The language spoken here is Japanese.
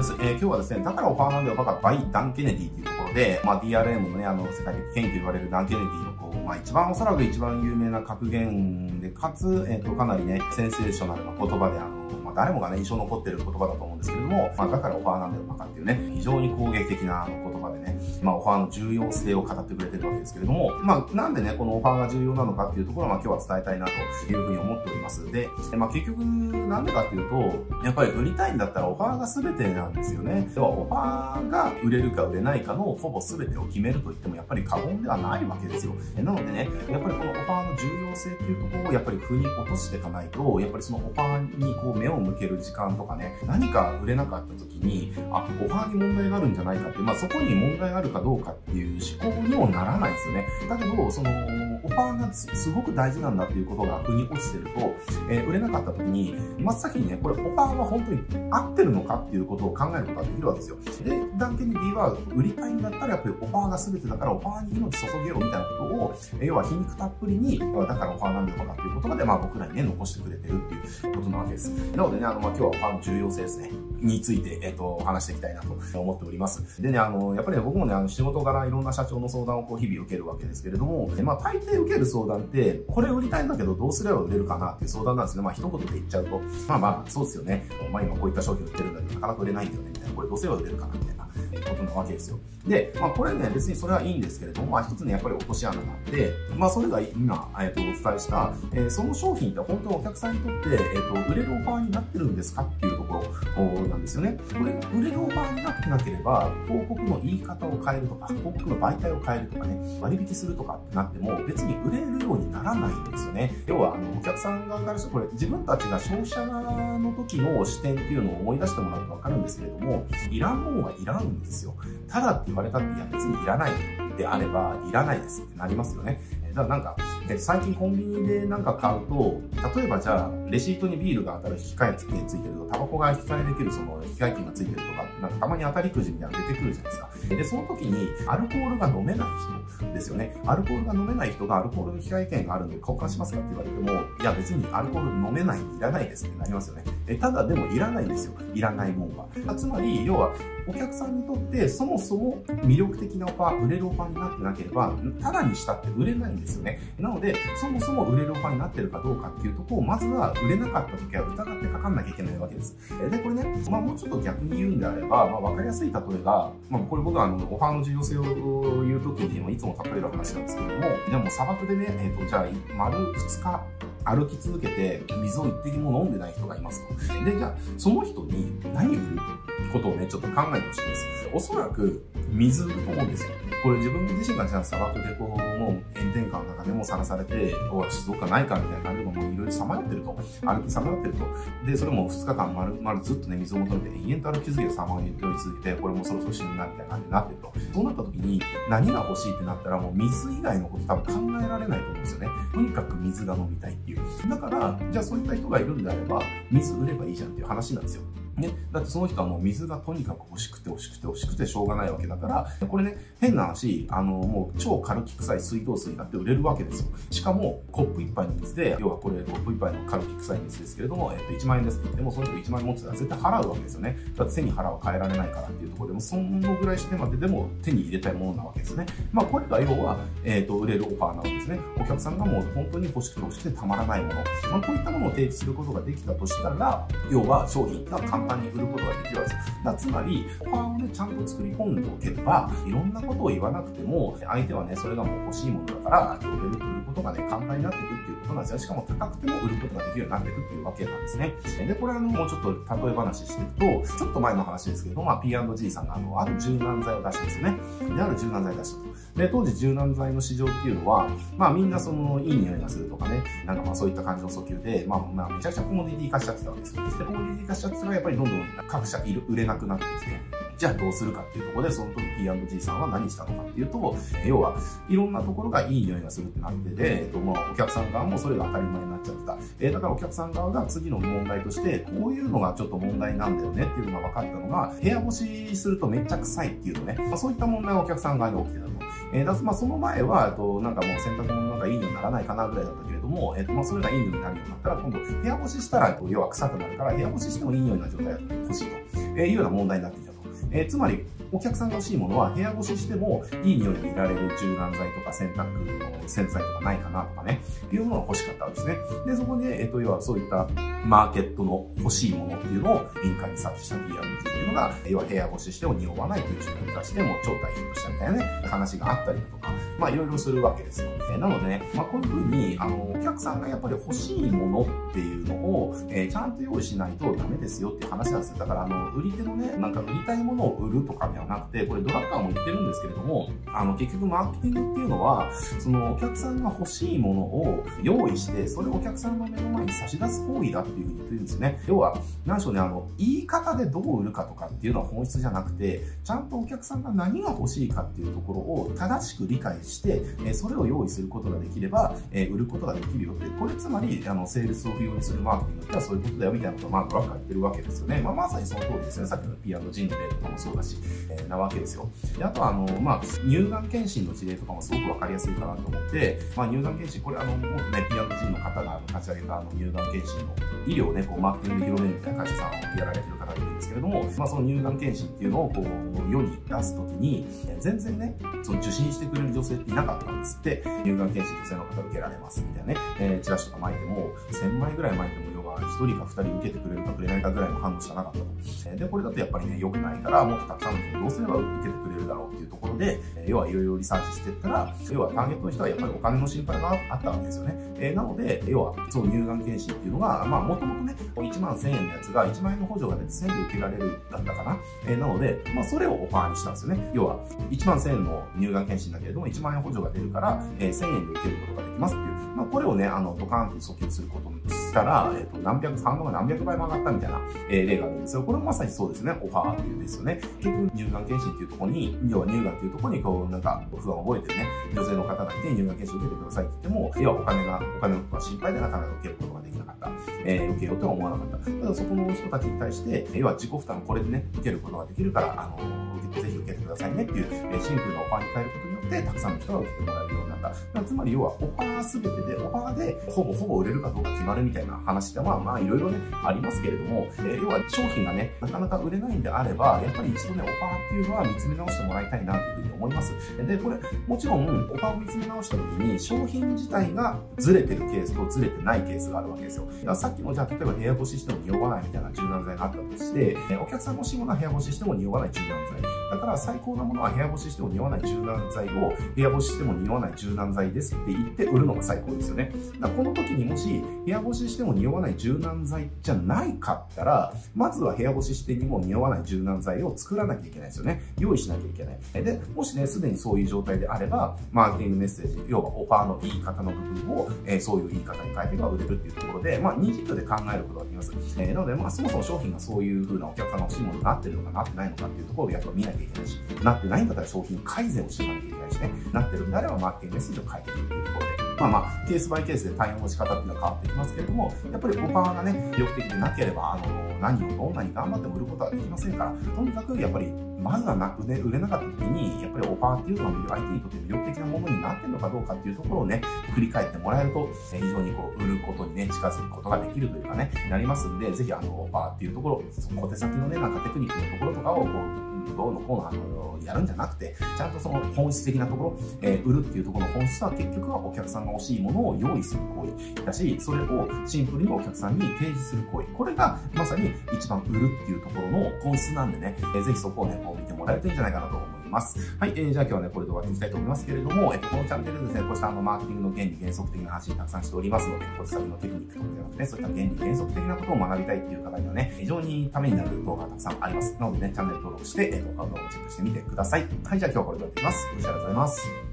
です。えー、今日はですね、だからオファーなんだよバカ、 by ダン・ケネディっていうところで、まあ DRM のね、あの、世界的権威と言われるダン・ケネディのこう、まあ一番おそらく一番有名な格言で、かつ、えっ、ー、と、かなりね、センセーショナルな言葉で、あの、まあ、誰もがね、印象残ってる言葉だと思うんですけれども、まあ、だからオファーなんだよ、バカっていうね、非常に攻撃的な言葉でね、まあ、オファーの重要性を語ってくれてるわけですけれども、まあ、なんでね、このオファーが重要なのかっていうところは、まあ、今日は伝えたいなというふうに思っております。で、まあ、結局、なんでかっていうと、やっぱり売りたいんだったらオファーが全てなんですよね。では、オファーが売れるか売れないかのほぼ全てを決めると言っても、やっぱり過言ではないわけですよ。なのでね、やっぱりこのオファーの重要性っていうところを、やっぱり腑に落としていかないと、やっぱりそのオファーにこう目を向ける時間とかね、何か売れなかった時に、あ、オファーに問題があるんじゃないかって、まあそこに問題があるかどうかっていう思考にもならないですよね。だけど、その、オファーがすごく大事なんだっていうことが腑に落ちてると、えー、売れなかった時に、真っ先にね、これオファーは本当に合ってるのかっていうことを考えることができるわけですよ。で、ダン・ケネディは売りたいんだったらやっぱりオファーが全てだからオファーに命注げろみたいなことを、えー、要は皮肉たっぷりに、だからオファーなんだとかっていう言葉で、まあ僕らにね、残してくれてるっていうことなわけです。なのでね、あの、まあ今日はオファーの重要性ですね。について、えっ、ー、と、話していきたいなと思っております。でね、あの、やっぱり、ね、僕もね、あの、仕事柄いろんな社長の相談をこう、日々受けるわけですけれども、まあ、大抵受ける相談って、これ売りたいんだけど、どうすれば売れるかなっていう相談なんですけど、まあ、一言で言っちゃうと、まあまあ、そうですよね。まあ、今こういった商品売ってるんだけど、なかなか売れないんだよね、みたいな。これどうすれば売れるかな、みたいな。ことなわけですよ。で、まあこれね、別にそれはいいんですけれども、まあ一つね、やっぱり落とし穴があって、まあそれが今、えっ、と、お伝えした、えー、その商品って本当にお客さんにとって、えっ、と、売れるオファーになってるんですかっていうところなんですよね。これ、売れるオファーになってなければ、広告の言い方を変えるとか、広告の媒体を変えるとかね、割引するとかってなっても、別に売れるようにならないんですよね。要は、あの、お客さん側からしてこれ、自分たちが消費者の時の視点っていうのを思い出してもらうとわかるんですけれども、いらんもんはいらんですよ。ただって言われたって、いや別にいらないであれば、いらないですってなりますよね。だからなんか、最近コンビニでなんか買うと、例えばじゃあ、レシートにビールが当たる引き換え付けついてると、タバコが引き換えできるその引き換え金がついてるとか、なんかたまに当たりくじみたいなの出てくるじゃないですか。で、その時に、アルコールが飲めない人ですよね。アルコールが飲めない人がアルコールの引き換え券があるんで交換しますかって言われても、いや別にアルコール飲めないいらないですってなりますよね。えただでもいらないんですよ。いらないもんは。つまり、要は、お客さんにとってそもそも魅力的なオファー、売れるオファーになってなければ、ただにしたって売れないんですよね。なので、そもそも売れるオファーになってるかどうかっていうとこを、まずは売れなかった時は疑ってかかんなきゃいけないわけです。で、これね、まあもうちょっと逆に言うんであれば、まあわかりやすい例えが、まあこれ僕はあの、オファーの重要性を言うときに、いつも例える話なんですけども、じゃあもう砂漠でね、えっ、ー、と、じゃあ、丸2日、歩き続けて水を一滴も飲んでない人がいますと。で、じゃあ、その人に何を売ることをね、ちょっと考えてほしいです。おそらく、水と思うんですよ。これ自分自身がじゃあ砂漠でこう、もう炎天下のでもさらされて、おい、どっかないかみたいな感じでもういろいろさまよってると。歩きさまよってると。で、それも2日間丸々ずっとね、水を求めて延々と歩き続けてさまよい続けて、これもそろそろ死ぬなみたいな感じになってると。そうなった時に、何が欲しいってなったらもう水以外のこと多分考えられないと思うんですよね。とにかく水が飲みたいっていう。だから、じゃあそういった人がいるんであれば、水売ればいいじゃんっていう話なんですよ。ね。だってその人はもう水がとにかく欲しくて欲しくて欲しくてしょうがないわけだから、これね、変な話、あの、もう超カルキ臭い水道水だって売れるわけですよ。しかも、コップ一杯の水で、要はこれ、コップ一杯のカルキ臭い水ですけれども、えっと、1万円ですって言っても、その人1万円持ってたら絶対払うわけですよね。だって背に腹は変えられないからっていうところでも、そのぐらいしてまででも手に入れたいものなわけですね。まあ、これが要は、えっ、と、売れるオファーなわけですね。お客さんがもう本当に欲しくて欲しくてたまらないもの。まあ、こういったものを提示することができたとしたら、要は商品が簡単に売ることができるわけです。だつまり、オファーをね、ちゃんと作り込んでおけば、いろんなことを言わなくても、相手はね、それがもう欲しいものだから、売れる、売ることがね、簡単になっていくっていうことなんですよ。しかも高くても売ることができるようになっていくっていうわけなんですね。で、これあの、もうちょっと例え話していくと、ちょっと前の話ですけど、まあ、P&G さんがあの、ある柔軟剤を出したんですよね。で、ある柔軟剤を出した。で、当時柔軟剤の市場っていうのは、まあみんなその、いい匂いがするとかね、なんかまあそういった感じの訴求で、まあまあめちゃくちゃコモディティ化しちゃってたわけです。で、コモディティ化しちゃってたらやっぱりどんどん各社いる売れなくなってきて、じゃあどうするかっていうところで、その時 P&G さんは何したのかっていうと、要は、いろんなところがいい匂いがするってなってて、えっと、まあ、お客さん側もそれが当たり前になっちゃってた。えー、だからお客さん側が次の問題として、こういうのがちょっと問題なんだよねっていうのが分かったのが、部屋干しするとめっちゃ臭いっていうのね、まあ、そういった問題がお客さん側に起きてたと。えー、だまあ、その前は、えっと、なんかもう洗濯物なんかいいのにならないかなぐらいだったけれども、えっと、まあ、それがいいのになるようになったら、今度、部屋干ししたら、要は臭くなるから、部屋干ししてもいいような状態が欲しいと。えいうような問題になってきたと。えつまり、お客さんが欲しいものは部屋干ししてもいい匂いでいられる柔軟剤とか洗濯の洗剤とかないかなとかね、いうものが欲しかったわけですね。で、そこで、えっと、要はそういったマーケットの欲しいものっていうのを民間に察知した PR っていうのが、要は部屋干ししても匂わないという商品に出しても超大ヒットしたみたいなね、話があったりだとか、まあいろいろするわけですよ。えなのでね、まあこういうふうに、あの、お客さんがやっぱり欲しいものっていうのを、えー、ちゃんと用意しないとダメですよっていう話なんですよ。だからあの、売り手のね、なんか売りたいものを売るとかではなくて、これドラッカーも言ってるんですけれども、あの、結局マーケティングっていうのは、そのお客さんが欲しいものを用意して、それをお客さんの目の前に差し出す行為だっていうふうに言ってるんですね。要は、何でしょうね、あの、言い方でどう売るかとかっていうのは本質じゃなくて、ちゃんとお客さんが何が欲しいかっていうところを正しく理解して、えそれを用意することができれば、え売ることができるよって、これつまり、あの、セールスを不要にするマーケティングってはそういうことだよみたいなことを、まあ、ドラッカー言ってるわけですよね。まあ、まさにその通りですね。さっきの P&G の例とかもそうだし、えー、なわけですよ。で、あとは、あの、まあ、乳がん検診の事例とかもすごくわかりやすいかなと思って、まあ、乳がん検診、これあの、もうね、P&G 立ち上げたあの乳がん検診の医療をね、こう、マーケティングで広めるみたいな会社さんをやられてる方がいるんですけれども、まあ、その乳がん検診っていうのをこう、世に出すときに、全然ね、その受診してくれる女性っていなかったんですって、乳がん検診女性の方受けられますみたいなね、えー、チラシとか巻いても、1000枚ぐらい巻いても、1人か2人受けてくれるかくれないかぐらいの反応しかなかったと。えー、で、これだとやっぱりね、良くないから、もっとたくさんの人どうすれば受けてくれるだろうっていうところで、要はいろいろリサーチしていったら、要はターゲットの人はやっぱりお金の心配があったわけですよね。えー、なので、要は、その乳がん検診っていうのが、まあ、もともとね、1万1000円のやつが1万円の補助が出て1000円で受けられるだったかな。えー、なので、まあ、それをオファーにしたんですよね。要は、1万1000円の乳がん検診だけれども、1万円補助が出るから、えー、1000円で受けることができますっていう。まあ、これをね、あの、ドカンと訴求することにしたら、えっ、ー、と、何百、反応が何百倍も上がったみたいな、えー、例があるんですよ。これもまさにそうですね。オファーっていうですよね。結局、乳がん検診っていうところに、要は乳がんっていうところに、こう、なんか、不安を覚えてるね、女性の方がいて、乳がん検診受けてくださいって言っても、要はお金が、お金のことが心配でなかなか受けることができなかった。えー、受けようとは思わなかった。ただそこの人たちに対して、要は自己負担をこれでね、受けることができるから、あの、ぜひ受けてくださいねっていう、え、シンプルなオファーに変えることによって、たくさんの人が受けてもらえるようにな。つまり要は、オファーすべてで、オファーで、ほぼほぼ売れるかどうか決まるみたいな話では、まあ、いろいろね、ありますけれども、えー、要は商品がね、なかなか売れないんであれば、やっぱり一度ね、オファーっていうのは見つめ直してもらいたいなというふうに思います。で、これ、もちろん、オファーを見つめ直した時に、商品自体がずれてるケースとずれてないケースがあるわけですよ。だからさっきの、じゃあ、例えば部屋干ししても匂わないみたいな柔軟剤があったとして、お客さん欲しいものは部屋干ししても匂わない柔軟剤。だから最高なものは部屋干ししても匂わない柔軟剤を、部屋干ししても匂わない柔軟剤ですって言って売るのが最高ですよね。だからこの時にもし、部屋干ししても匂わない柔軟剤じゃないかったら、まずは部屋干ししてにも匂わない柔軟剤を作らなきゃいけないですよね。用意しなきゃいけない。で、もしね、すでにそういう状態であれば、マーケティングメッセージ、要はオファーの言い方の部分を、えー、そういう言い方に変えてが売れるっていうところで、まあ、二軸で考えることができます。えー、なので、まあ、そもそも商品がそういう風なお客さんが欲しいものになってるのかなってないのかっていうところでやっぱ見ないきゃいけないし、なってないんだったら商品改善をしていかなきゃいけないしね、なってるんであればマーケティングメッセージを変えていくっていうところで、まあまあ、ケースバイケースで対応の仕方っていうのは変わってきますけれども、やっぱりオファーがね、魅力的でなければ、あの、何をどんなに頑張っても売ることはできませんから、とにかくやっぱり、まずはな売れ売れなかった時に、やっぱりオファーっていうのが相手にとって魅力的なものになってるのかどうかっていうところをね、振り返ってもらえると、非常にこう、売ることにね、近づくことができるというかね、なりますんで、ぜひあの、オファーっていうところ、小手先のね、なんかテクニックのところとかを、こう、どうのこうのあのやるんじゃなくて、ちゃんとその本質的なところ、えー、売るっていうところの本質は結局はお客さんが欲しいものを用意する行為だし、それをシンプルにお客さんに提示する行為。これがまさに一番売るっていうところの本質なんでね、えー、ぜひそこをね、こう見てもらえるといいんじゃないかなと思います。ます。はい、えー、じゃあ今日はね、これで終わっていきたいと思いますけれども、えっと、このチャンネルですね、こうしたあの、マーケティングの原理原則的な話たくさんしておりますので、小手先のテクニックとかじゃなくて、ね、そういった原理原則的なことを学びたいっていう方にはね、非常にためになる動画がたくさんあります。なのでね、チャンネル登録して、えー、動画をチェックしてみてください。はい、じゃあ今日はこれで終わっていきます。よろしくお願いします。